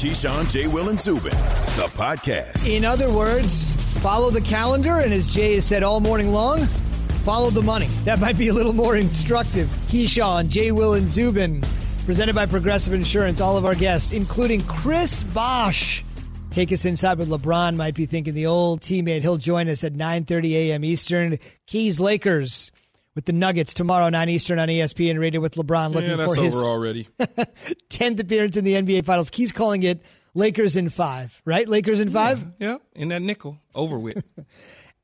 Keyshawn, J. Will, and Zubin, the podcast. In other words, follow the calendar, and as Jay has said all morning long, follow the money. That might be a little more instructive. Keyshawn, J. Will, and Zubin, presented by Progressive Insurance. All of our guests, including Chris Bosh. Take us inside with LeBron. Might be thinking the old teammate. He'll join us at 9:30 a.m. Eastern. Keys Lakers with the Nuggets tomorrow 9 Eastern on ESPN Radio with LeBron looking yeah, that's for his already. 10th appearance in the NBA Finals. Keys calling it Lakers in five, right? Lakers in five. Yeah, in that nickel, over with.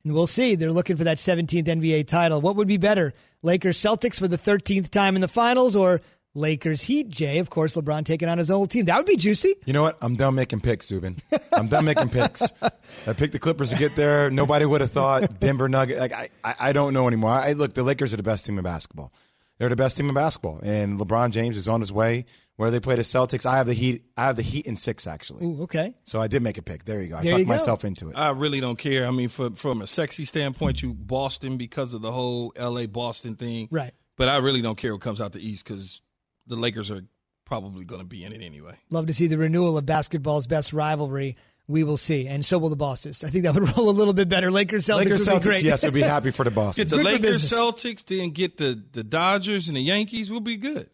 And we'll see. They're looking for that 17th NBA title. What would be better? Lakers Celtics for the 13th time in the finals or Lakers Heat Jay? Of course, LeBron taking on his old team. That would be juicy. You know what? I'm done making picks, Zubin. I'm done making picks. I picked the Clippers to get there. Nobody would have thought Denver Nugget. Like I, I, I don't know anymore. I look. The Lakers are the best team in basketball. They're the best team in basketball, and LeBron James is on his way. Where they play the Celtics, I have the Heat. I have the Heat in six actually. Ooh, okay. So I did make a pick. There you go. I There talked you go. myself into it. I really don't care. I mean, for, from a sexy standpoint, you Boston because of the whole L.A. Boston thing, Right. But I really don't care what comes out the East because the Lakers are probably going to be in it anyway. Love to see the renewal of basketball's best rivalry. We will see, and so will the bosses. I think that would roll a little bit better. Lakers Celtics Lakers would be Celtics, great. yes, I'd be happy for the Boston. Get the Good Lakers, business. Celtics, then get the the Dodgers and the Yankees. We'll be good.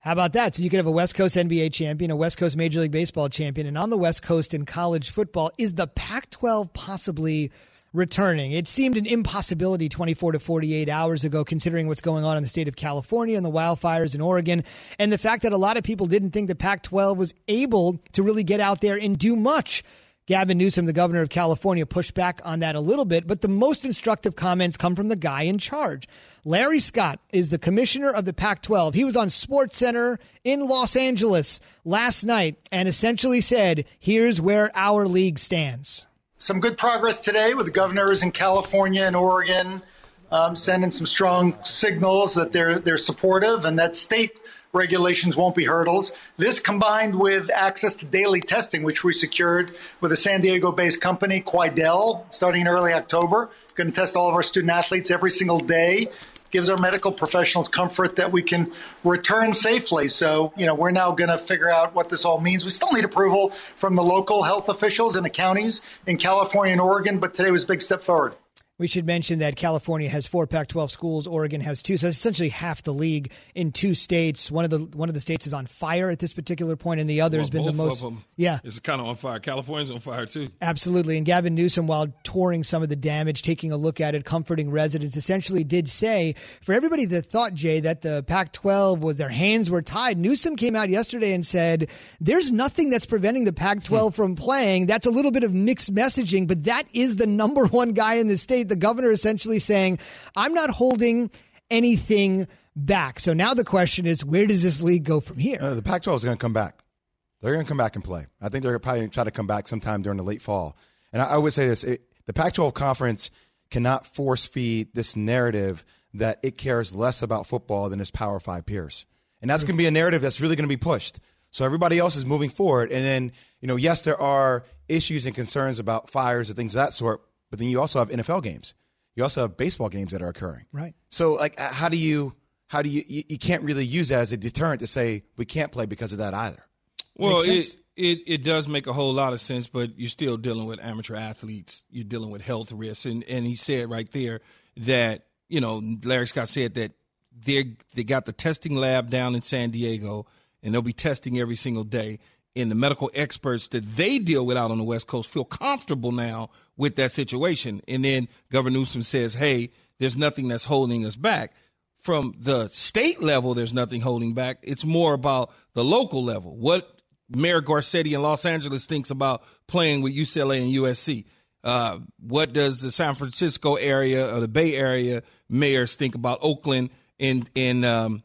How about that? So you could have a West Coast NBA champion, a West Coast Major League Baseball champion, and on the West Coast in college football, is the Pac 12 possibly returning? It seemed an impossibility 24 to 48 hours ago, considering what's going on in the state of California and the wildfires in Oregon, and the fact that a lot of people didn't think the Pac 12 was able to really get out there and do much. Gavin Newsom, the governor of California, pushed back on that a little bit, but the most instructive comments come from the guy in charge. Larry Scott is the commissioner of the Pac 12. He was on Sports Center in Los Angeles last night and essentially said, Here's where our league stands. Some good progress today with the governors in California and Oregon um, sending some strong signals that they're they're supportive and that state regulations won't be hurdles. This combined with access to daily testing, which we secured with a San Diego-based company, Quidel, starting in early October, going to test all of our student athletes every single day. Gives our medical professionals comfort that we can return safely. So, you know, we're now going to figure out what this all means. We still need approval from the local health officials in the counties in California and Oregon, but today was a big step forward. We should mention that California has four Pac-12 schools. Oregon has two, so it's essentially half the league in two states. One of the one of the states is on fire at this particular point, and the other has been Well, the most. Of them yeah, it's kind of on fire. California's on fire too. Absolutely. And Gavin Newsom, while touring some of the damage, taking a look at it, comforting residents, essentially did say for everybody that thought, Jay, that the Pac 12 was their hands were tied, Newsom came out yesterday and said, there's nothing that's preventing the Pac 12 hmm. from playing. That's a little bit of mixed messaging, but that is the number one guy in the state. The governor essentially saying, I'm not holding anything back. So now the question is, where does this league go from here? Uh, the Pac-12 is going to come back. They're going to come back and play. I think they're probably going to try to come back sometime during the late fall. And I, I would say this: it, the Pac-12 conference cannot force feed this narrative that it cares less about football than its Power Five peers, and that's going to be a narrative that's really going to be pushed. So everybody else is moving forward, and then you know, yes, there are issues and concerns about fires and things of that sort, but then you also have NFL games. You also have baseball games that are occurring. Right. So, like, uh, how do you, how do you, you, you can't really use that as a deterrent to say we can't play because of that either. Well, it, it it does make a whole lot of sense, but you're still dealing with amateur athletes. You're dealing with health risks, and and he said right there that you know Larry Scott said that they they got the testing lab down in San Diego, and they'll be testing every single day. And the medical experts that they deal with out on the West Coast feel comfortable now with that situation. And then Governor Newsom says, "Hey, there's nothing that's holding us back." From the state level, there's nothing holding back. It's more about the local level. What Mayor Garcetti in Los Angeles thinks about playing with UCLA and USC. Uh, what does the San Francisco area or the Bay Area mayors think about Oakland and and um,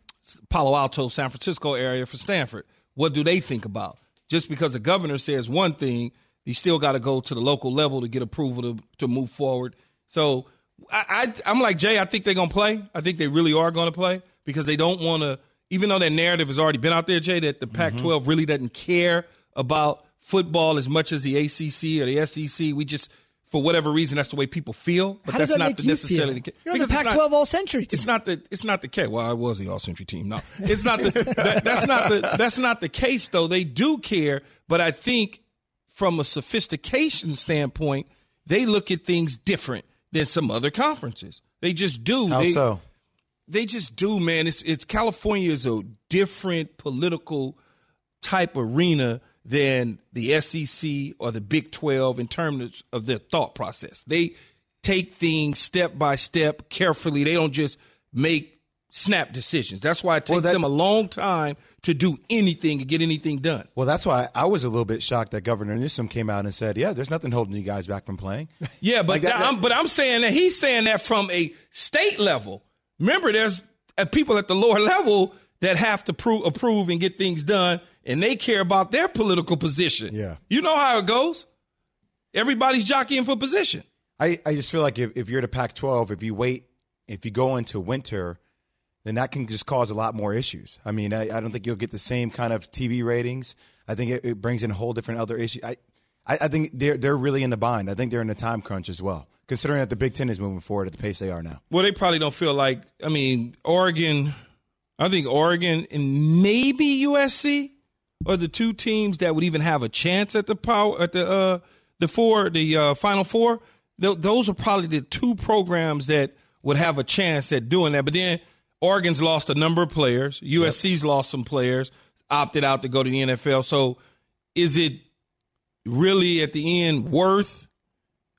Palo Alto, San Francisco area for Stanford? What do they think about? Just because the governor says one thing, he still got to go to the local level to get approval to to move forward. So I, I I'm like Jay. I think they're gonna play. I think they really are gonna play because they don't want to. Even though that narrative has already been out there, Jay, that the Pac-12 mm-hmm. really doesn't care about football as much as the ACC or the SEC. We just for whatever reason, that's the way people feel. But How that's does that not make the you necessarily feel? the case. You're on the Because it's Pac-12 All-Century team. It's not the. It's not the case. Well, I was the All Century team. No, it's not the. that, that's not the. That's not the case, though. They do care, but I think from a sophistication standpoint, they look at things different than some other conferences. They just do. How they, so? they just do, man. It's it's California is a different political type arena than the SEC or the Big 12 in terms of their thought process. They take things step by step carefully. They don't just make snap decisions. That's why it takes Well, that- them a long time to do anything and get anything done. Well, that's why I was a little bit shocked that Governor Newsom came out and said, "Yeah, there's nothing holding you guys back from playing." Yeah, but Like that- that- I'm, but I'm saying that he's saying that from a state level. Remember, there's uh, people at the lower level that have to prove, approve and get things done, and they care about their political position. Yeah. you know how it goes. Everybody's jockeying for position. I, I just feel like if, if you're the Pac-12, if you wait, if you go into winter, then that can just cause a lot more issues. I mean, I, I don't think you'll get the same kind of TV ratings. I think it, it brings in a whole different other issue. I, I, I think they're they're really in the bind. I think they're in a time crunch as well, considering that the Big Ten is moving forward at the pace they are now. Well, they probably don't feel like. I mean, Oregon. I think Oregon and maybe USC are the two teams that would even have a chance at the power at the uh, the four the uh, Final Four. Th- those are probably the two programs that would have a chance at doing that. But then Oregon's lost a number of players. USC's lost some players, opted out to go to the NFL. So, is it really at the end worth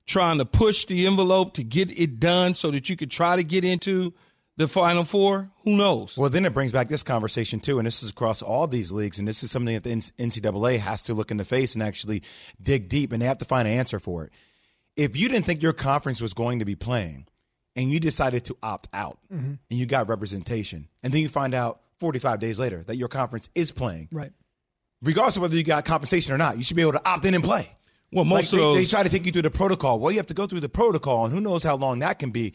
trying to push the envelope to get it done so that you could try to get into the Final Four? Who knows? Well, then it brings back this conversation too, and this is across all these leagues, and this is something that the NCAA has to look in the face and actually dig deep, and they have to find an answer for it. If you didn't think your conference was going to be playing, and you decided to opt out, mm-hmm. and you got representation, and then you find out 45 days later that your conference is playing, Right. regardless of whether you got compensation or not, you should be able to opt in and play. Well, most Like, of they, those. they try to take you through the protocol. Well, you have to go through the protocol, and who knows how long that can be.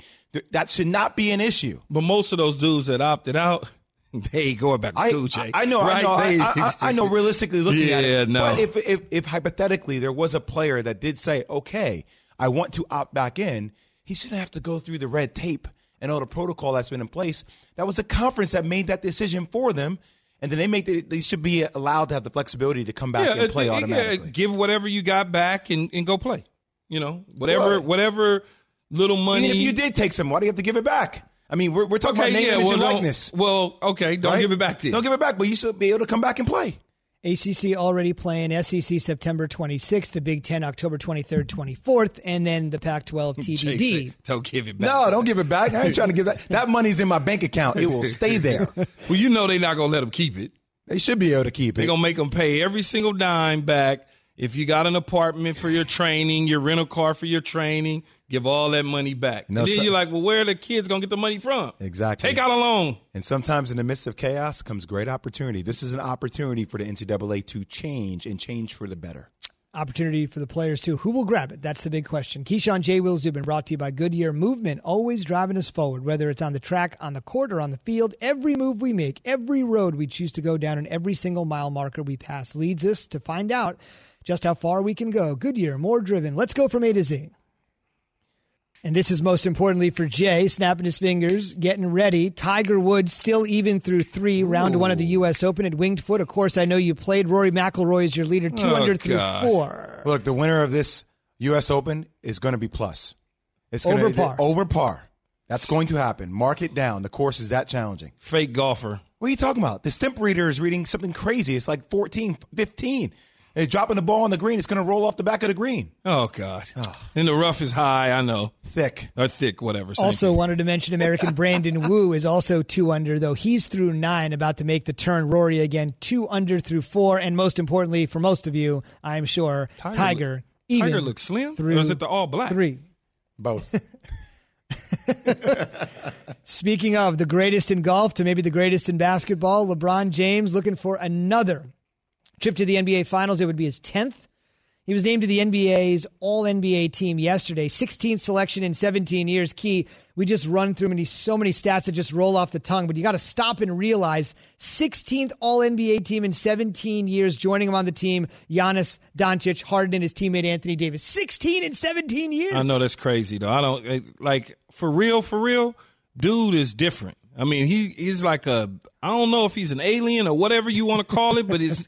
That should not be an issue. but most of those dudes that opted out, they going back to I, school, Jay. I, I know, I know, I, They- I, I know. Realistically looking at Yeah, it, no. But if, if if hypothetically there was a player that did say, "Okay, I want to opt back in," he shouldn't have to go through the red tape and all the protocol that's been in place. That was a conference that made that decision for them, and then they make the, they should be allowed to have the flexibility to come back yeah, and play uh, yeah, automatically. give whatever you got back and, and go play. You know, whatever, Well- whatever little money. If you did take some, why do you have to give it back? I mean, we're, we're talking okay, about name, yeah, image, well, and likeness. well, okay, don't right? give it back then. Don't give it back, but you should be able to come back and play. ACC already playing SEC September 26th, the Big Ten October 23rd, 24th, and then the Pac-12 TBD. said, don't give it back. No, don't give it back. I ain't trying to give that. That money's in my bank account. It will stay there. Well, you know they're not gonna let them keep it. They should be able to keep it. They're gonna make them pay every single dime back. If you got an apartment for your training, your rental car for your training, give all that money back. No, and then sir. you're like, well, where are the kids gonna get the money from? Exactly. Take out a loan. And sometimes in the midst of chaos comes great opportunity. This is an opportunity for the NCAA to change and change for the better. Opportunity for the players too. Who will grab it? That's the big question. Keyshawn J. Will Zubin brought to you by Goodyear Movement, always driving us forward, whether it's on the track, on the court, or on the field. Every move we make, every road we choose to go down, and every single mile marker we pass leads us to find out just how far we can go. Goodyear, more driven. Let's go from A to Z. And this is most importantly for Jay, snapping his fingers, getting ready. Tiger Woods still even through three, round one of the U.S. Open at Winged Foot. Of course, I know you played. Rory McIlroy is your leader, oh, two Oh, under through four. Look, the winner of this U.S. Open is going to be plus. It's gonna, Over par. Over par. That's going to happen. Mark it down. The course is that challenging. Fake golfer. What are you talking about? The Stimpmeter is reading something crazy. It's like 14, 15. It's dropping the ball on the green. It's going to roll off the back of the green. Oh God. Ah. And the rough is high. I know. Thick. Or thick, whatever. Same Also, thing. wanted to mention American Brandon Wu is also two under, though he's through nine, about to make the turn. Rory again, two under through four. And most importantly, for most of you, I'm sure, Tiger, look- even Tiger looks slim. through or is it the all black? three. Both. Speaking of the greatest in golf to maybe the greatest in basketball, LeBron James looking for another trip to the NBA Finals. It would be his 10th. He was named to the NBA's All NBA team yesterday, 16th selection in 17 years. Key, we just run through many, so many stats that just roll off the tongue, but you got to stop and realize 16th All NBA team in 17 years. Joining him on the team, Giannis Doncic, Harden, and his teammate Anthony Davis. 16 in 17 years. I know that's crazy though. I don't eh, like for real, for real. Dude is different. I mean, he he's like a I don't know if he's an alien or whatever you want to call it, but it's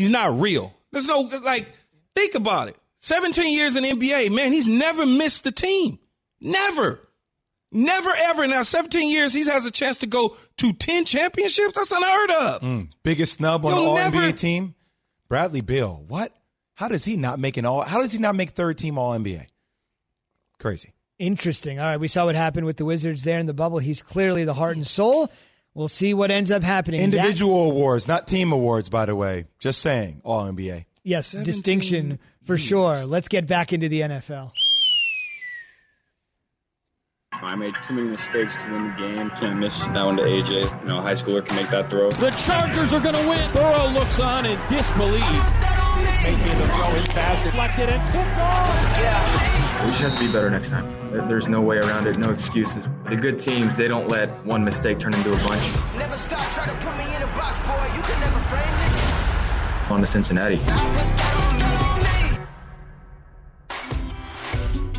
he's not real. There's no like Think about it. 17 years in NBA, man, he's never missed the team. Never. Never ever. Now, 17 years, he has a chance to go to 10 championships. That's unheard of. Mm, biggest snub on You'll All never... NBA team? Bradley Beal. What? How does he not make an all? How does he not make third team All NBA? Crazy. Interesting. All right, we saw what happened with the Wizards there in the bubble. He's clearly the heart and soul. We'll see what ends up happening. Individual that... awards, not team awards, by the way. Just saying, All NBA. Yes, 17. distinction for sure. Let's get back into the NFL. I made too many mistakes to win the game. Can't miss that one to AJ. You know, a high schooler can make that throw. The Chargers are going to win. Burrow looks on in disbelief. Making the throw is pass deflected and kicked off. Yeah. We just have to be better next time. There's no way around it. No excuses. The good teams, they don't let one mistake turn into a bunch. Never stop trying to put me in a box, boy. You can never frame this. On to Cincinnati.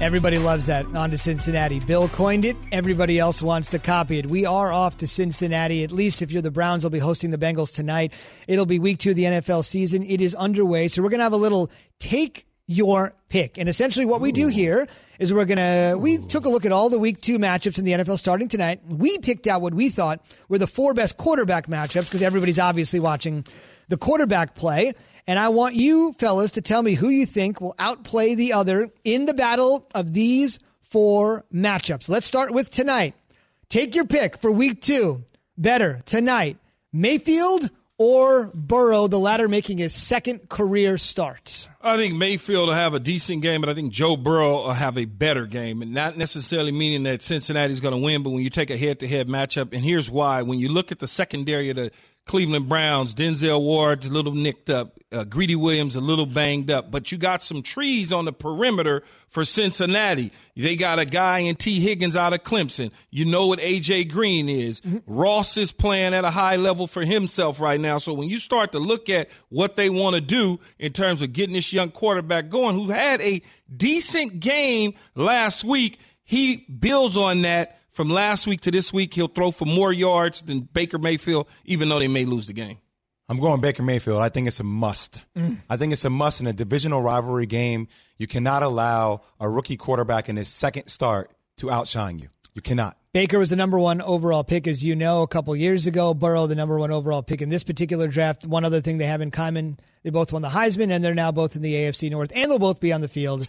Everybody loves that. On to Cincinnati. Bill coined it. Everybody else wants to copy it. We are off to Cincinnati. At least if you're the Browns, will be hosting the Bengals tonight. It'll be week two of the NFL season. It is underway. So we're going to have a little take your pick. And essentially what we do here is we're going to, we took a look at all the week two matchups in the NFL starting tonight. We picked out what we thought were the four best quarterback matchups because everybody's obviously watching the quarterback play. And I want you fellas to tell me who you think will outplay the other in the battle of these four matchups. Let's start with tonight. Take your pick for week two. Better tonight, Mayfield or Burrow, the latter making his second career start? I think Mayfield will have a decent game, but I think Joe Burrow will have a better game. And not necessarily meaning that Cincinnati's going to win, but when you take a head to head matchup, and here's why. When you look at the secondary of the Cleveland Browns. Denzel Ward's a little nicked up. Uh, Greedy Williams a little banged up. But you got some trees on the perimeter for Cincinnati. They got a guy in Tee Higgins out of Clemson. You know what A.J. Green is. Mm-hmm. Ross is playing at a high level for himself right now. So when you start to look at what they want to do in terms of getting this young quarterback going, who had a decent game last week, he builds on that from last week to this week, he'll throw for more yards than Baker Mayfield, even though they may lose the game. I'm going Baker Mayfield. I think it's a must. Mm. I think it's a must in a divisional rivalry game. You cannot allow a rookie quarterback in his second start to outshine you. You cannot. Baker was the number one overall pick, as you know, a couple years ago. Burrow, the number one overall pick in this particular draft. One other thing they have in common, they both won the Heisman, and they're now both in the AFC North, and they'll both be on the field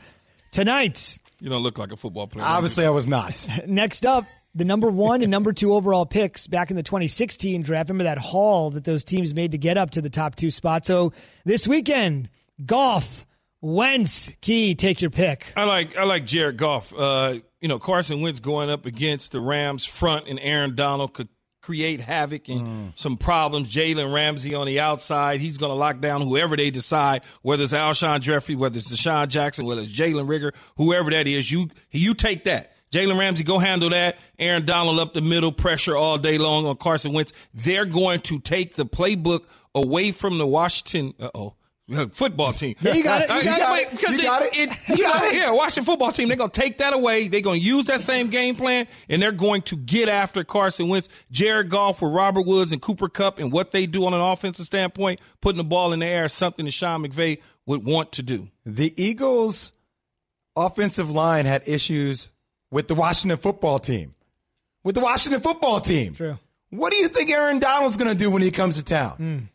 tonight. You don't look like a football player. Obviously, I was not. Next up, the number one and number two overall picks back in the 2016 draft. Remember that haul that those teams made to get up to the top two spots. So this weekend, Goff. Wentz, Key, take your pick. I like I like Jared Goff. Uh, you know Carson Wentz going up against the Rams front, and Aaron Donald could create havoc and mm. some problems. Jalen Ramsey on the outside, he's going to lock down whoever they decide, whether it's Alshon Jeffery, whether it's DeSean Jackson, whether it's Jalen Reagor, whoever that is. You you take that. Jalen Ramsey, go handle that. Aaron Donald up the middle, pressure all day long on Carson Wentz. They're going to take the playbook away from the Washington. Uh oh football team. Yeah, you got it. You got, got it. Because you got it. it, it you got it. Yeah, Washington football team. They're gonna take that away. They're gonna use that same game plan, and they're going to get after Carson Wentz, Jared Goff with Robert Woods and Cooper Kupp, and what they do on an offensive standpoint, putting the ball in the air is something that Sean McVay would want to do. The Eagles' offensive line had issues with the Washington football team. With the Washington football team. True. What do you think Aaron Donald's going to do when he comes to town? Mm.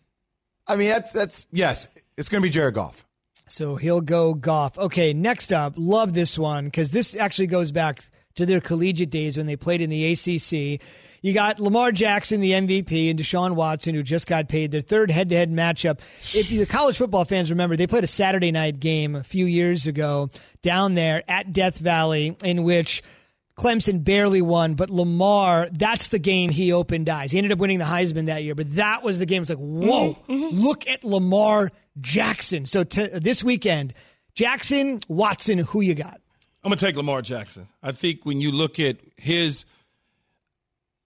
I mean, that's that's yes, it's going to be Jared Goff. So he'll go Goff. Okay, next up, love this one because this actually goes back to their collegiate days when they played in the ACC. You got Lamar Jackson, the MVP, and Deshaun Watson, who just got paid their third head to head matchup. If the college football fans remember, they played a Saturday night game a few years ago down there at Death Valley in which Clemson barely won, but Lamar, that's the game he opened eyes. He ended up winning the Heisman that year, but that was the game. It's like, whoa, mm-hmm. look at Lamar Jackson. So t- this weekend, Jackson, Watson, who you got? I'm going to take Lamar Jackson. I think when you look at his –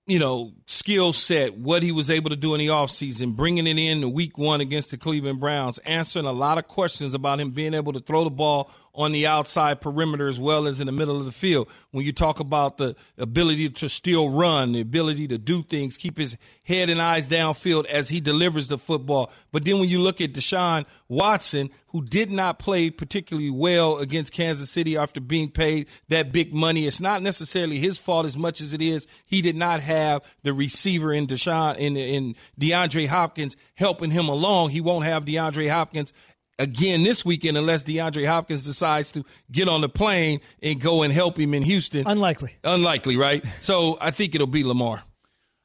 you know, skill set, what he was able to do in the offseason, bringing it in the week one against the Cleveland Browns, answering a lot of questions about him being able to throw the ball on the outside perimeter as well as in the middle of the field. When you talk about the ability to still run, the ability to do things, keep his head and eyes downfield as he delivers the football. But then when you look at Deshaun Watson, who did not play particularly well against Kansas City after being paid that big money, it's not necessarily his fault as much as it is he did not have the receiver in Deshaun in in DeAndre Hopkins helping him along. He won't have DeAndre Hopkins again this weekend unless DeAndre Hopkins decides to get on the plane and go and help him in Houston. Unlikely. Unlikely, right? So I think it'll be Lamar.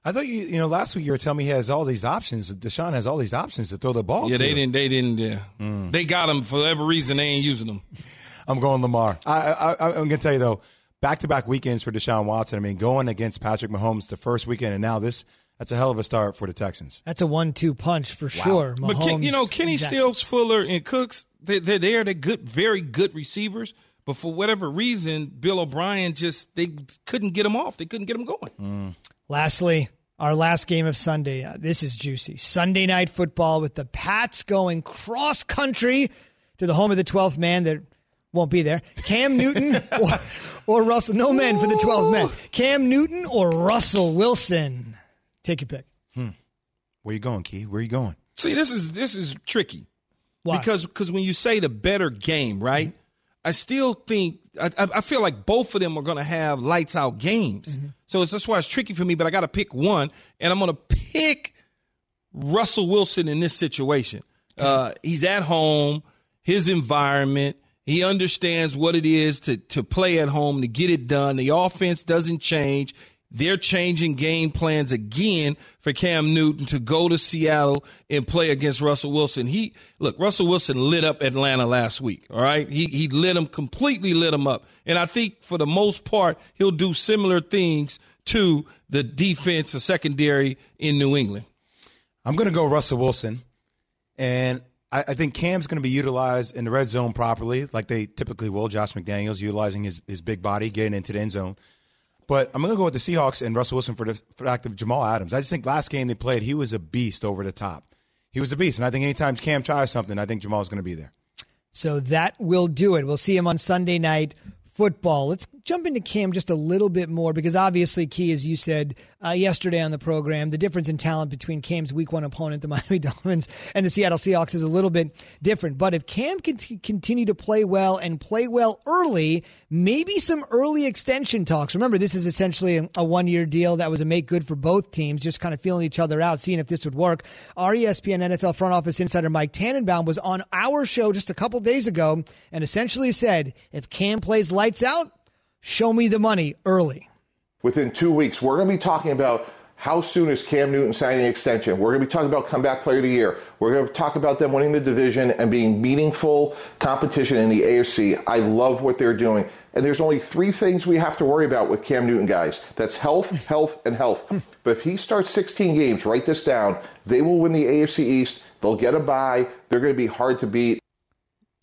I thought you, you know, last week you were telling me he has all these options. Deshaun has all these options to throw the ball. Yeah, to. they didn't. They didn't. Yeah, mm. they got him for whatever reason. They ain't using them. I'm going Lamar. I, I, I'm going to tell you though, back to back weekends for Deshaun Watson. I mean, going against Patrick Mahomes the first weekend, and now this that's a hell of a start for the Texans. That's a one-two punch for wow. sure. Mahomes, but Ken, you know, Kenny Stills, Fuller, and Cooks, they, they're they're the good, very good receivers. But for whatever reason, Bill O'Brien just they couldn't get him off. They couldn't get him going. Mm. Lastly, our last game of Sunday. Uh, this is juicy. Sunday night football with the Pats going cross country to the home of the 12th man that won't be there. Cam Newton or, or Russell. No men for the 12 men. Cam Newton or Russell Wilson. Take your pick. Hmm. Where you going, Key? Where you going? See, this is this is tricky. Why? Because because when you say the better game, right? Mm-hmm. I still think I, I, feel like both of them are going to have lights out games. Mm-hmm. So it's, that's why it's tricky for me. But I got to pick one, and I'm going to pick Russell Wilson in this situation. Okay. Uh, he's at home, his environment. He understands what it is to to play at home to get it done. The offense doesn't change. They're changing game plans again for Cam Newton to go to Seattle and play against Russell Wilson. He look, Russell Wilson lit up Atlanta last week. All right. He he lit him completely lit him up. And I think for the most part, he'll do similar things to the defense or secondary in New England. I'm gonna go Russell Wilson. And I, I think Cam's going to be utilized in the red zone properly, like they typically will. Josh McDaniels utilizing his, his big body, getting into the end zone. But I'm going to go with the Seahawks and Russell Wilson for the fact of Jamal Adams. I just think last game they played, he was a beast over the top. He was a beast. And I think anytime Cam tries something, I think Jamal's going to be there. So that will do it. We'll see him on Sunday night football. Let's jump into Cam just a little bit more because obviously, Key, as you said uh, yesterday on the program, the difference in talent between Cam's week one opponent, the Miami Dolphins, and the Seattle Seahawks is a little bit different. But if Cam can t- continue to play well and play well early, maybe some early extension talks. Remember, this is essentially a, a one year deal that was a make good for both teams, just kind of feeling each other out, seeing if this would work. Our ESPN NFL front office insider Mike Tannenbaum was on our show just a couple days ago and essentially said if Cam plays lights out, show me the money early. Within two weeks, we're going to be talking about how soon is Cam Newton signing an extension? We're going to be talking about comeback player of the year. We're going to talk about them winning the division and being meaningful competition in the AFC. I love what they're doing. And there's only three things we have to worry about with Cam Newton, guys. That's health, health, and health. But if he starts 16 games, write this down, they will win the AFC East. They'll get a bye. They're going to be hard to beat.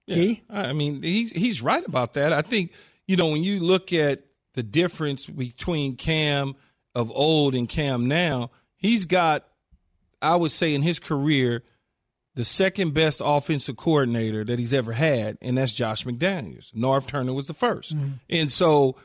Yeah, I mean, he's, he's right about that. I think – you know, when you look at the difference between Cam of old and Cam now, he's got, I would say, in his career, the second best offensive coordinator that he's ever had, and that's Josh McDaniels. Norv Turner was the 1st mm-hmm. And so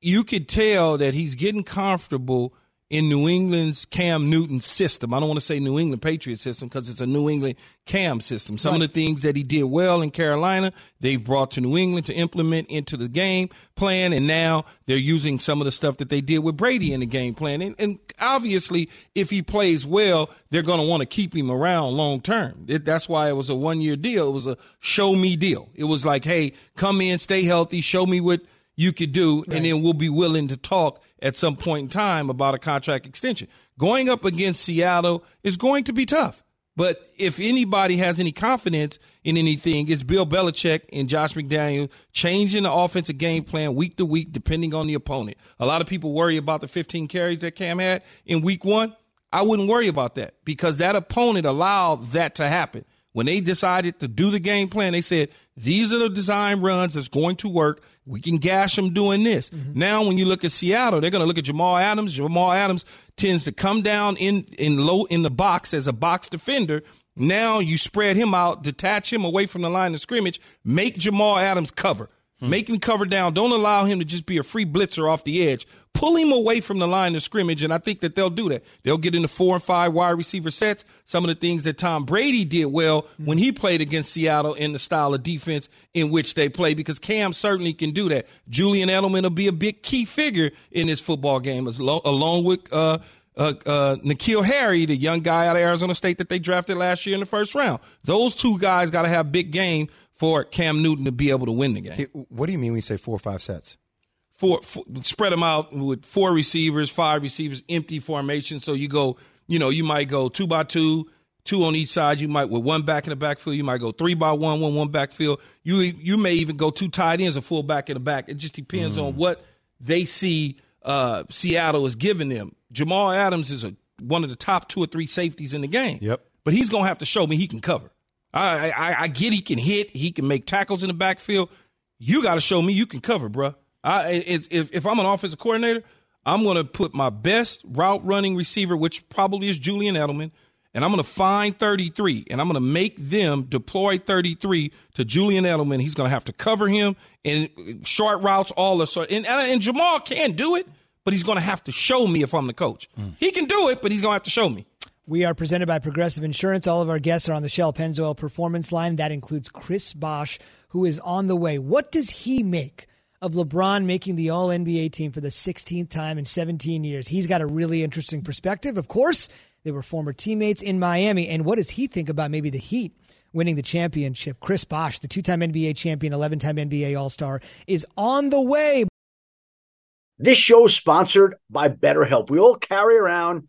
you could tell that he's getting comfortable in New England's Cam Newton system. I don't want to say New England Patriot system because it's a New England Cam system. Some right. of the things that he did well in Carolina, they've brought to New England to implement into the game plan, and now they're using some of the stuff that they did with Brady in the game plan. And, and obviously, if he plays well, they're going to want to keep him around long term. That's why it was a one year deal. It was a show me deal. It was like, hey, come in, stay healthy, show me what you could do, right. and then we'll be willing to talk at some point in time about a contract extension. Going up against Seattle is going to be tough. But if anybody has any confidence in anything, it's Bill Belichick and Josh McDaniel changing the offensive game plan week to week, depending on the opponent. A lot of people worry about the 15 carries that Cam had in week one. I wouldn't worry about that because that opponent allowed that to happen. When they decided to do the game plan, they said, these are the design runs that's going to work. We can gash them doing this. Mm-hmm. Now, when you look at Seattle, they're going to look at Jamal Adams. Jamal Adams tends to come down in, in low in the box as a box defender. Now you spread him out, detach him away from the line of scrimmage, make Jamal Adams cover. Hmm. Make him cover down. Don't allow him to just be a free blitzer off the edge. Pull him away from the line of scrimmage, and I think that they'll do that. They'll get into four and five wide receiver sets. Some of the things that Tom Brady did well hmm. when he played against Seattle in the style of defense in which they play, because Cam certainly can do that. Julian Edelman will be a big key figure in this football game, along with uh, uh, uh, N'Keal Harry, the young guy out of Arizona State that they drafted last year in the first round. Those two guys got to have big game for Cam Newton to be able to win the game. what do you mean when you say four or five sets? Four, four, spread them out with four receivers, five receivers, empty formation. So you go, you know, you might go two by two, two on each side. You might with one back in the backfield. You might go three by one, one one backfield. You you may even go two tight ends, a full back in the back. It just depends mm. on what they see uh, Seattle is giving them. Jamal Adams is a one of the top two or three safeties in the game. Yep. But he's gonna have to show me he can cover. I, I, I get he can hit, he can make tackles in the backfield. You got to show me you can cover, bro. I, if, if I'm an offensive coordinator, I'm going to put my best route running receiver, which probably is Julian Edelman, and I'm going to find 33, and I'm going to make them deploy 33 to Julian Edelman. He's going to have to cover him in short routes, all the sort. And, and, Jamal can do it, but he's going to have to show me if I'm the coach. Mm. He can do it, but he's going to have to show me. We are presented by Progressive Insurance. All of our guests are on the Shell Pennzoil Performance line. That includes Chris Bosh, who is on the way. What does he make of LeBron making the All NBA team for the 16th time in 17 years? He's got a really interesting perspective. Of course, they were former teammates in Miami. And what does he think about maybe the Heat? winning the championship. Chris Bosh, the two time NBA champion, 11 time NBA All Star, is on the way. This show is sponsored by BetterHelp. We all carry around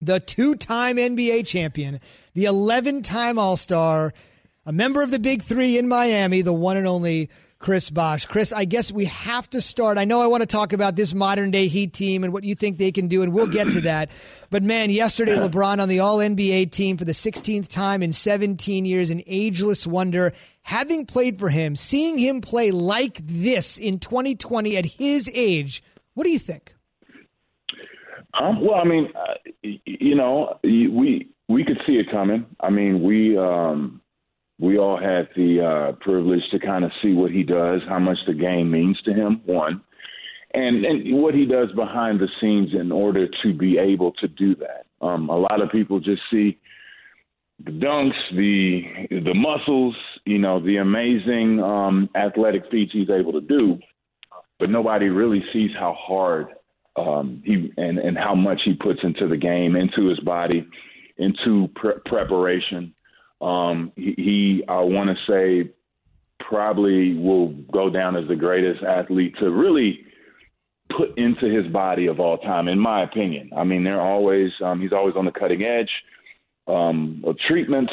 the two time NBA champion, the 11 time All Star, a member of the Big Three in Miami, the one and only Chris Bosh. Chris, I guess we have to start. I know I want to talk about this modern day Heat team and what you think they can do, and we'll get to that. But man, yesterday, LeBron on the All NBA team for the 16th time in 17 years, an ageless wonder. Having played for him, seeing him play like this in 2020 at his age, what do you think? Um, well, I mean, uh, you know, we we could see it coming. I mean, we um, we all had the uh, privilege to kind of see what he does, how much the game means to him. One, and and what he does behind the scenes in order to be able to do that. Um, a lot of people just see the dunks, the the muscles, you know, the amazing um, athletic feats he's able to do, but nobody really sees how hard um, he and and how much he puts into the game, into his body, into pre- preparation. Um, he, he, I want to say, probably will go down as the greatest athlete to really put into his body of all time, in my opinion. I mean, they're always um, he's always on the cutting edge um, of treatments.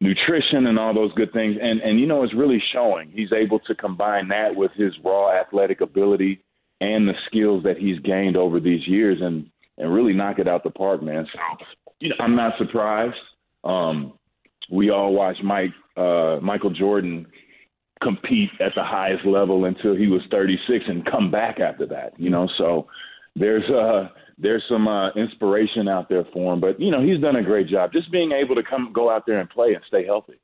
nutrition and all those good things. And and you know, it's really showing. He's able to combine that with his raw athletic ability and the skills that he's gained over these years, and and really knock it out the park, man. So you know, I'm not surprised. Um, we all watched Mike uh, Michael Jordan compete at the highest level until he was 36 and come back after that. You know, so there's uh there's some uh, inspiration out there for him. But you know, he's done a great job just being able to come go out there and play and stay healthy.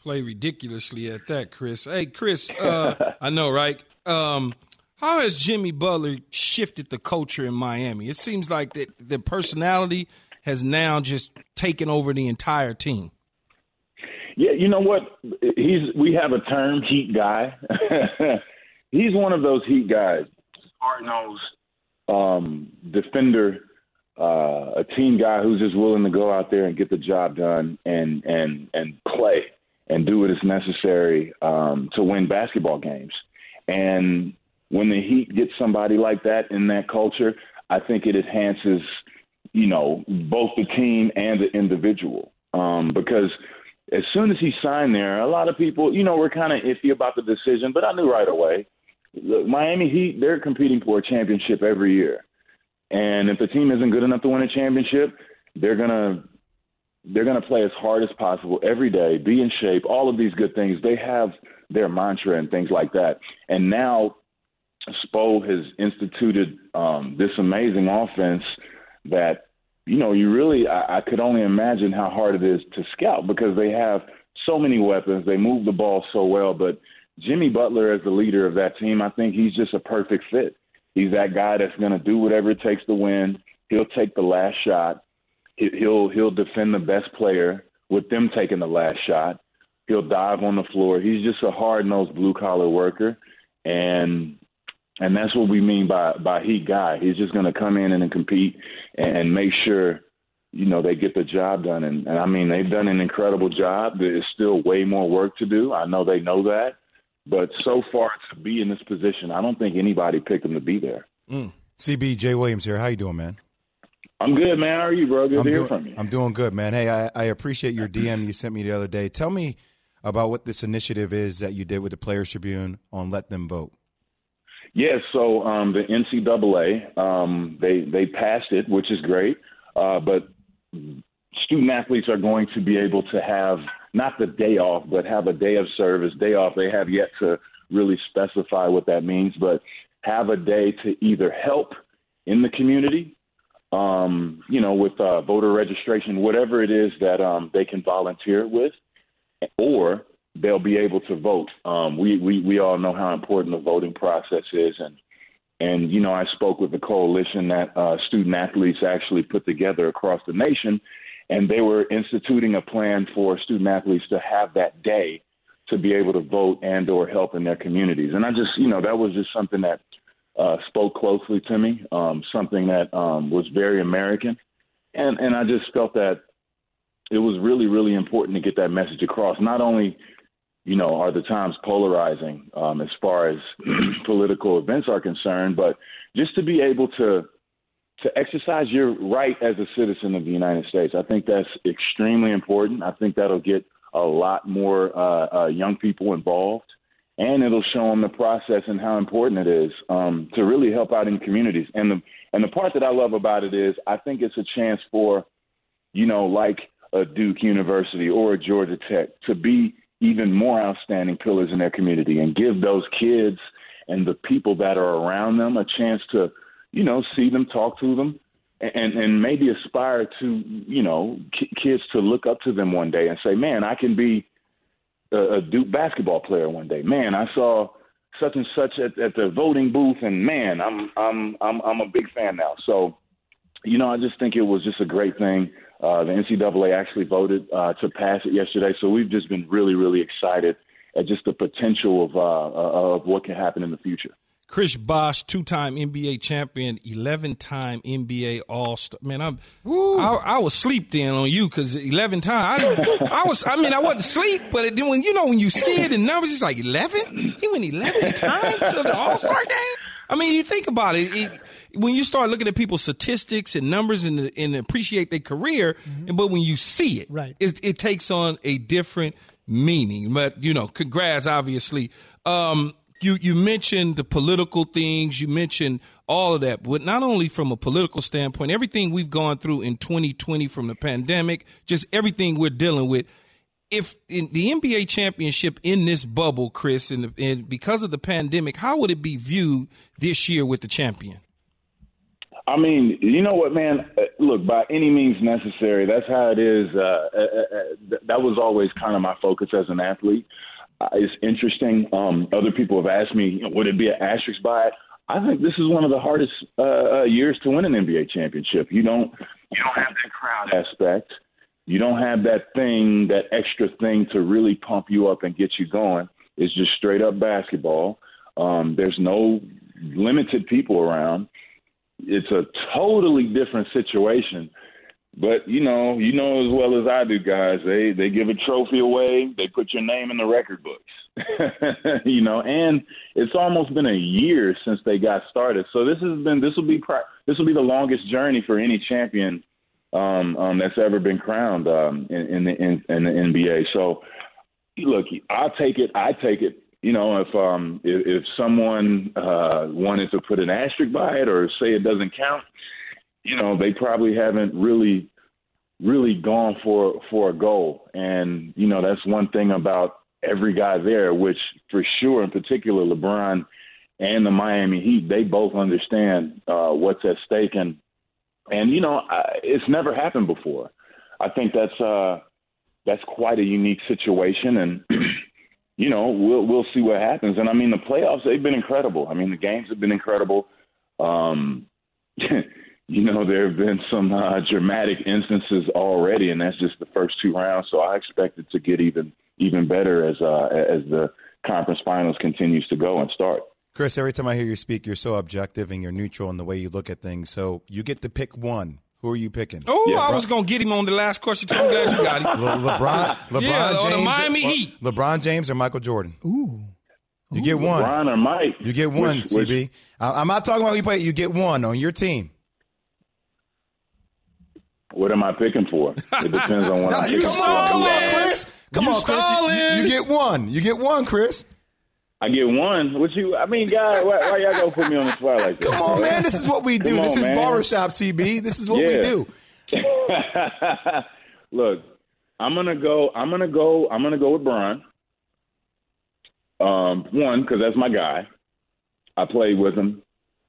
Play ridiculously at that, Chris. Hey, Chris, uh, I know, right? Um, how has Jimmy Butler shifted the culture in Miami? It seems like that the personality has now just taken over the entire team. Yeah, you know what? He's we have a term, heat guy. He's one of those heat guys, hard nosed um, defender, uh, a team guy who's just willing to go out there and get the job done and and and play and do what is necessary um, to win basketball games. And when the Heat get somebody like that in that culture, I think it enhances, you know, both the team and the individual. Um, because as soon as he signed there, a lot of people, you know, were kind of iffy about the decision, but I knew right away Look, Miami Heat, they're competing for a championship every year. And if the team isn't good enough to win a championship, they're gonna they're gonna play as hard as possible every day, be in shape, all of these good things. They have their mantra and things like that. And now Spo has instituted um, this amazing offense that, you know, you really I, I could only imagine how hard it is to scout because they have so many weapons. They move the ball so well, but Jimmy Butler, as the leader of that team, I think he's just a perfect fit. He's that guy that's going to do whatever it takes to win. He'll take the last shot. He'll he'll defend the best player with them taking the last shot. He'll dive on the floor. He's just a hard nosed blue collar worker, and and that's what we mean by by heat guy. He's just going to come in and compete and make sure you know they get the job done. And, and I mean they've done an incredible job. There's still way more work to do. I know they know that, but so far to be in this position, I don't think anybody picked him to be there. Mm. CB Jay Williams here. How you doing, man? I'm good, man. How are you, bro? Good I'm to hear doing, from you. I'm doing good, man. Hey, I, I appreciate your DM you sent me the other day. Tell me about what this initiative is that you did with the Players Tribune on Let Them Vote. Yes, yeah, so um, the NCAA um, they they passed it, which is great. Uh, but student athletes are going to be able to have not the day off, but have a day of service, day off. They have yet to really specify what that means, but have a day to either help in the community, um, you know, with uh, voter registration, whatever it is that um, they can volunteer with, or they'll be able to vote. Um, we, we we all know how important the voting process is, and and you know, I spoke with the coalition that uh, student athletes actually put together across the nation, and they were instituting a plan for student athletes to have that day to be able to vote and or help in their communities. And I just, you know, that was just something that uh, spoke closely to me, um, something that um, was very American, and and I just felt that it was really really important to get that message across. Not only, you know, are the times polarizing um, as far as political events are concerned, but just to be able to to exercise your right as a citizen of the United States. I think that's extremely important. I think that'll get a lot more uh, uh, young people involved, and it'll show them the process and how important it is um, to really help out in communities. And the and the part that I love about it is I think it's a chance for, you know, like a Duke University or a Georgia Tech to be even more outstanding pillars in their community and give those kids and the people that are around them a chance to you know, see them, talk to them, and and maybe aspire to, you know, kids to look up to them one day and say, man, I can be a, a Duke basketball player one day. Man, I saw such and such at, at the voting booth, and man, I'm I'm I'm I'm a big fan now. So, you know, I just think it was just a great thing. Uh, the NCAA actually voted uh, to pass it yesterday, so we've just been really, really excited at just the potential of uh, of what can happen in the future. Chris Bosh, two-time NBA champion, eleven-time NBA All-Star. Man, I'm I, I, was sleep then on you because eleven times. I, I, was. I mean, I wasn't sleep, but it, when you know when you see it in numbers, it's like eleven. He went eleven times to the All-Star game. I mean, you think about it, it, when you start looking at people's statistics and numbers and, and appreciate their career, mm-hmm. but when you see it, right. it, it takes on a different meaning. But you know, congrats, obviously. Um, you you mentioned the political things, you mentioned all of that, but not only from a political standpoint, everything we've gone through in 2020 from the pandemic, just everything we're dealing with. If in the NBA championship in this bubble, Chris, and, and because of the pandemic, how would it be viewed this year with the champion? I mean, you know what, man? Uh, look, by any means necessary, that's how it is. Uh, uh, uh, that was always kind of my focus as an athlete. It's interesting. Um, other people have asked me, would it be an asterisk by it? I think this is one of the hardest uh, years to win an NBA championship. You don't, you don't have that crowd aspect. You don't have that thing, that extra thing to really pump you up and get you going. It's just straight up basketball. Um, there's no limited people around it's a totally different situation. But you know, you know as well as I do, guys. They they give a trophy away. They put your name in the record books. you know, and it's almost been a year since they got started. So this has been this will be this will be the longest journey for any champion um, um, that's ever been crowned um, in, in, the, in, in the NBA. So look, I take it. I take it you know, if um if, if someone uh, wanted to put an asterisk by it or say it doesn't count, you know, they probably haven't really really gone for for a goal. And you know, that's one thing about every guy there, which for sure, in particular, LeBron and the Miami Heat, they both understand uh, what's at stake, and and you know, I, it's never happened before. I think that's uh, that's quite a unique situation, and you know, we'll we'll see what happens. And I mean, the playoffs they've been incredible. I mean, the games have been incredible. Um, you know, there have been some uh, dramatic instances already, and that's just the first two rounds. So I expect it to get even even better as uh, as the conference finals continues to go and start. Chris, every time I hear you speak, you're so objective and you're neutral in the way you look at things. So you get to pick one who are you picking? Oh, yeah, I was gonna get him on the last question. I'm glad you got him. Le- LeBron, LeBron yeah, James, or the Miami uh, Heat. LeBron James or Michael Jordan? Ooh. You get one. LeBron or Mike? You get one, which, CB. Which, I'm not talking about who you play. You get one on your team. What am I picking for? It depends on what I'm picking come on, for. come on, Chris. Come you on, Chris. You, you, you, get one. You get one, Chris. I get one. What you? I mean, guys, why, why y'all gonna put me on the spot like that? Come on, man. This is what we do. Come this is man. barbershop, CB. This is what Yeah. we do. Look, I'm gonna go. I'm gonna go. I'm gonna go with Bron. Um, one, because that's my guy. I played with him.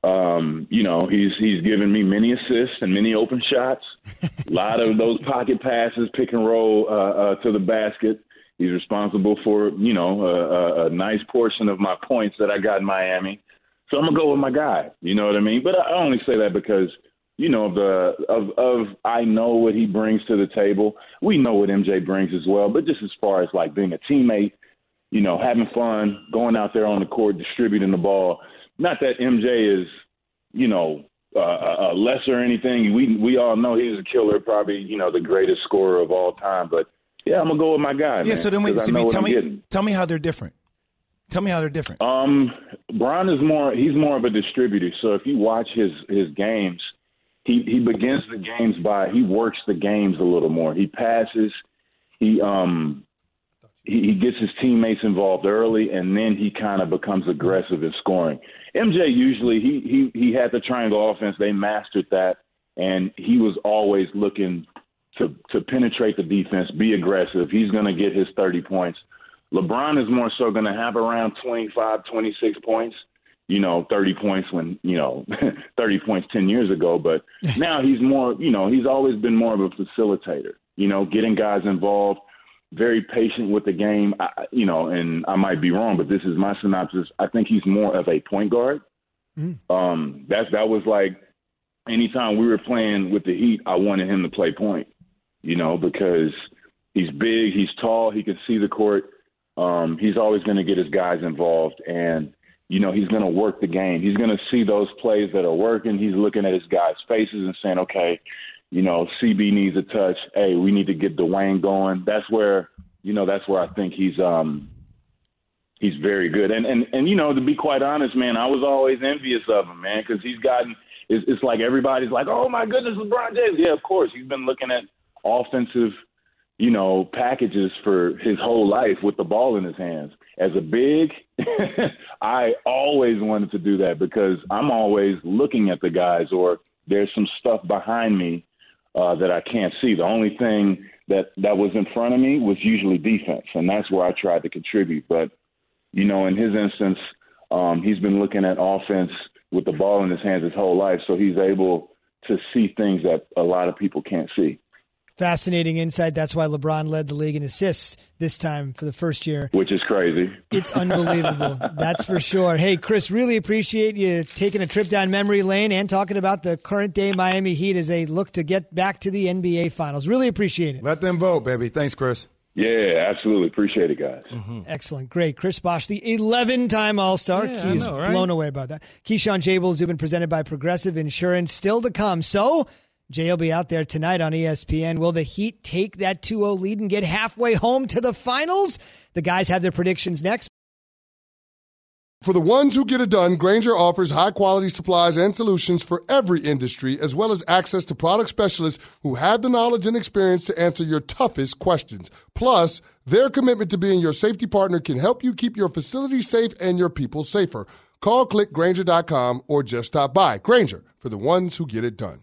Um, you know, he's he's given me many assists and many open shots. A lot of those pocket passes, pick and roll uh, uh, to the basket. He's responsible for you know a, a, a nice portion of my points that I got in Miami. So I'm gonna go with my guy. You know what I mean? But I only say that because you know the of of I know what he brings to the table. We know what MJ brings as well. But just as far as like being a teammate, you know, having fun, going out there on the court, distributing the ball. Not that MJ is, you know, uh, uh, lesser or anything. We we all know he's a killer, probably you know the greatest scorer of all time. But yeah, I'm gonna go with my guy. Yeah. man, So then, wait, CB, what tell I'm me, getting. tell me how they're different. Tell me how they're different. Um, Bron is more. He's more of a distributor. So if you watch his his games, he he begins the games by he works the games a little more. He passes. He um he, he gets his teammates involved early, and then he kind of becomes aggressive in scoring. MJ usually he he he had the triangle offense. They mastered that, and he was always looking to to penetrate the defense, be aggressive. He's going to get his 30 points. LeBron is more so going to have around 25, 26 points. You know, 30 points when, you know, 30 points 10 years ago. But now he's more, you know, he's always been more of a facilitator, you know, getting guys involved, very patient with the game. I, you know, and I might be wrong, but this is my synopsis. I think he's more of a point guard. Um, that's, that was like anytime we were playing with the Heat, I wanted him to play point, you know, because he's big, he's tall, he can see the court. Um, he's always going to get his guys involved, and you know he's going to work the game. He's going to see those plays that are working. He's looking at his guys' faces and saying, "Okay, you know CB needs a touch. Hey, we need to get Dwayne going." That's where you know that's where I think he's um he's very good. And and and you know, to be quite honest, man, I was always envious of him, man, because he's gotten. It's, it's like everybody's like, oh my goodness, LeBron James. Yeah, of course, he's been looking at offensive, you know, packages for his whole life with the ball in his hands. As a big, I always wanted to do that because I'm always looking at the guys, or there's some stuff behind me uh, that I can't see. The only thing that that was in front of me was usually defense, and that's where I tried to contribute. But you know, in his instance, um, he's been looking at offense with the ball in his hands his whole life, so he's able to see things that a lot of people can't see. Fascinating insight. That's why LeBron led the league in assists this time for the first year. Which is crazy. It's unbelievable. That's for sure. Hey, Chris, really appreciate you taking a trip down memory lane and talking about the current day Miami Heat as they look to get back to the NBA Finals. Really appreciate it. Let them vote, baby. Thanks, Chris. Yeah, absolutely. Appreciate it, guys. Mm-hmm. Excellent. Great. Chris Bosh, the 11 time All Star. Yeah, He's know, right? blown away by that. Keyshawn Jables, who've been presented by Progressive Insurance, still to come. So, Jay will be out there tonight on ESPN. Will the Heat take that 2 0 lead and get halfway home to the finals? The guys have their predictions next. For the ones who get it done, Grainger offers high quality supplies and solutions for every industry, as well as access to product specialists who have the knowledge and experience to answer your toughest questions. Plus, their commitment to being your safety partner can help you keep your facility safe and your people safer. Call clickgrainger.com or just stop by. Grainger for the ones who get it done.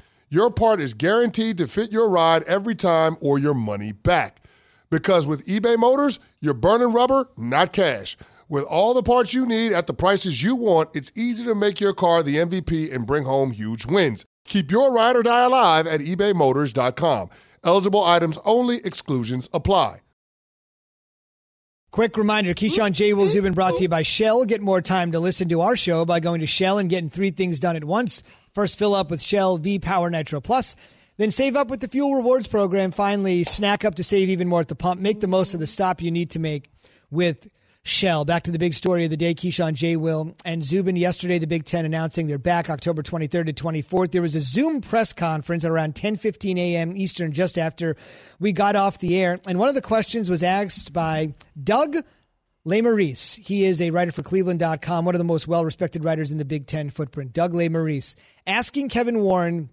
your part is guaranteed to fit your ride every time or your money back. Because with eBay Motors, you're burning rubber, not cash. With all the parts you need at the prices you want, it's easy to make your car the MVP and bring home huge wins. Keep your ride or die alive at ebaymotors.com. Eligible items only, exclusions apply. Quick reminder Keyshawn J. Will Zubin brought to you by Shell. Get more time to listen to our show by going to Shell and getting three things done at once. First, fill up with Shell V Power Nitro Plus. Then save up with the Fuel Rewards program. Finally, snack up to save even more at the pump. Make the most of the stop you need to make with Shell. Back to the big story of the day Keyshawn J. Will and Zubin yesterday, the Big Ten announcing they're back October 23rd to 24th. There was a Zoom press conference at around 10:15 a.m. Eastern just after we got off the air, and one of the questions was asked by Doug Lesmerises. He is a writer for Cleveland.com, one of the most well-respected writers in the Big Ten footprint. Doug Lesmerises asking Kevin Warren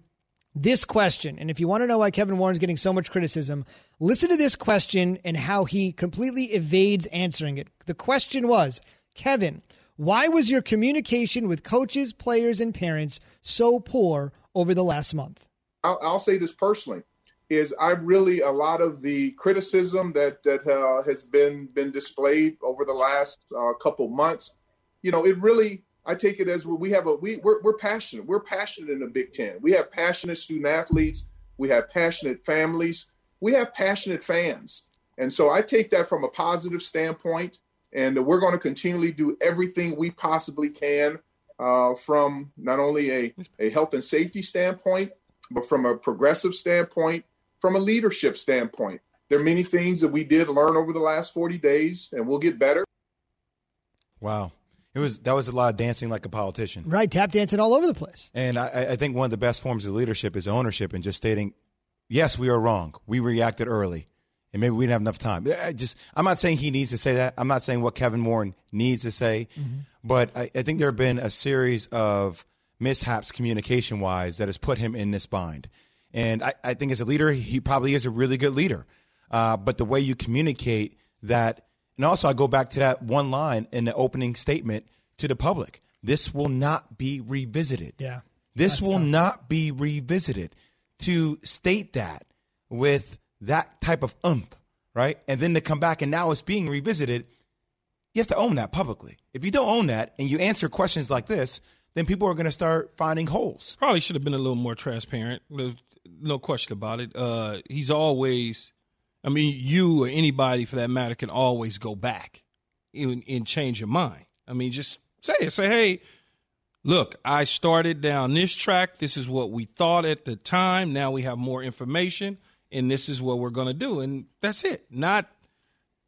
this question. And if you want to know why Kevin Warren's getting so much criticism, listen to this question and how he completely evades answering it. The question was, Kevin, why was your communication with coaches, players, and parents so poor over the last month? I'll, I'll say this personally is I really a lot of the criticism that that uh, has been been displayed over the last uh, couple months, you know, it really I take it as we have a we we're, we're passionate. We're passionate in the Big Ten. We have passionate student athletes. We have passionate families. We have passionate fans. And so I take that from a positive standpoint. And we're going to continually do everything we possibly can uh, from not only a, a health and safety standpoint, but from a progressive standpoint, from a leadership standpoint. There are many things that we did learn over the last 40 days, and we'll get better. Wow. It was that was a lot of dancing like a politician. Right, tap dancing all over the place. And I, I think one of the best forms of leadership is ownership and just stating, yes, we are wrong. We reacted early. And maybe we didn't have enough time. I just I'm not saying he needs to say that. I'm not saying what Kevin Warren needs to say. Mm-hmm. But I, I think there have been a series of mishaps communication wise that has put him in this bind. And I, I think as a leader, he probably is a really good leader. Uh, but the way you communicate that and also, I go back to that one line in the opening statement to the public. This will not be revisited. Yeah. This will tough. not be revisited. To state that with that type of ump, right? And then to come back and now it's being revisited, you have to own that publicly. If you don't own that and you answer questions like this, then people are going to start finding holes. Probably should have been a little more transparent. No question about it. Uh, he's always I mean, you or anybody for that matter can always go back. in, in change your mind. I mean, just say it. Say, hey, look, I started down this track. This is what we thought at the time. Now we have more information, and this is what we're going to do. And that's it. Not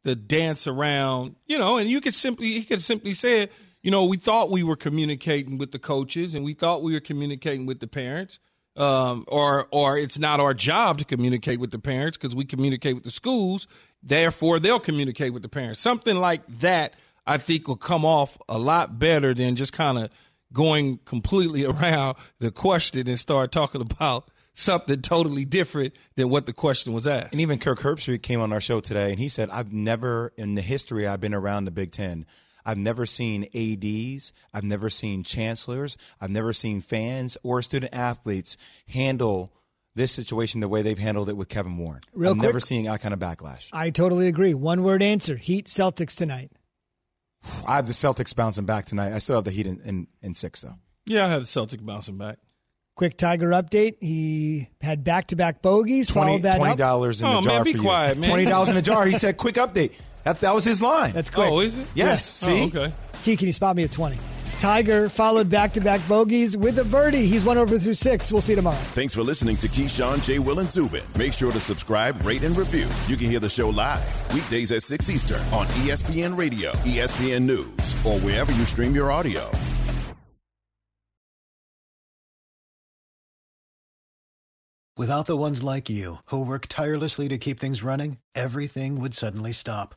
the dance around, you know, and you could simply, he could simply say, you know, we thought we were communicating with the coaches and we thought we were communicating with the parents. Um, or, or it's not our job to communicate with the parents because we communicate with the schools. Therefore, they'll communicate with the parents. Something like that, I think, will come off a lot better than just kind of going completely around the question and start talking about something totally different than what the question was asked. And even Kirk Herbstreit came on our show today and he said, I've never, in the history I've been around the Big Ten, I've never seen ADs, I've never seen chancellors, I've never seen fans or student athletes handle this situation the way they've handled it with Kevin Warren. Real I've quick, never seeing that kind of backlash. I totally agree. One word answer Heat Celtics tonight. I have the Celtics bouncing back tonight. I still have the Heat in, in, in six, though. Yeah, I have the Celtics bouncing back. Quick Tiger update. He had back to back bogeys. followed that $20 in Oh, the jar man, be for quiet, you. man. $20 in the jar. He said, quick update. That, that was his line. That's quick. Oh, is it? Yes. Yeah. See? Oh, okay. Key, can you spot me at 20? Tiger followed back to back bogeys with a birdie. He's one over through six. We'll see you tomorrow. Thanks for listening to Keyshawn, J. Will, and Zubin. Make sure to subscribe, rate, and review. You can hear the show live weekdays at 6 Eastern on ESPN Radio, ESPN News, or wherever you stream your audio. Without the ones like you, who work tirelessly to keep things running, everything would suddenly stop.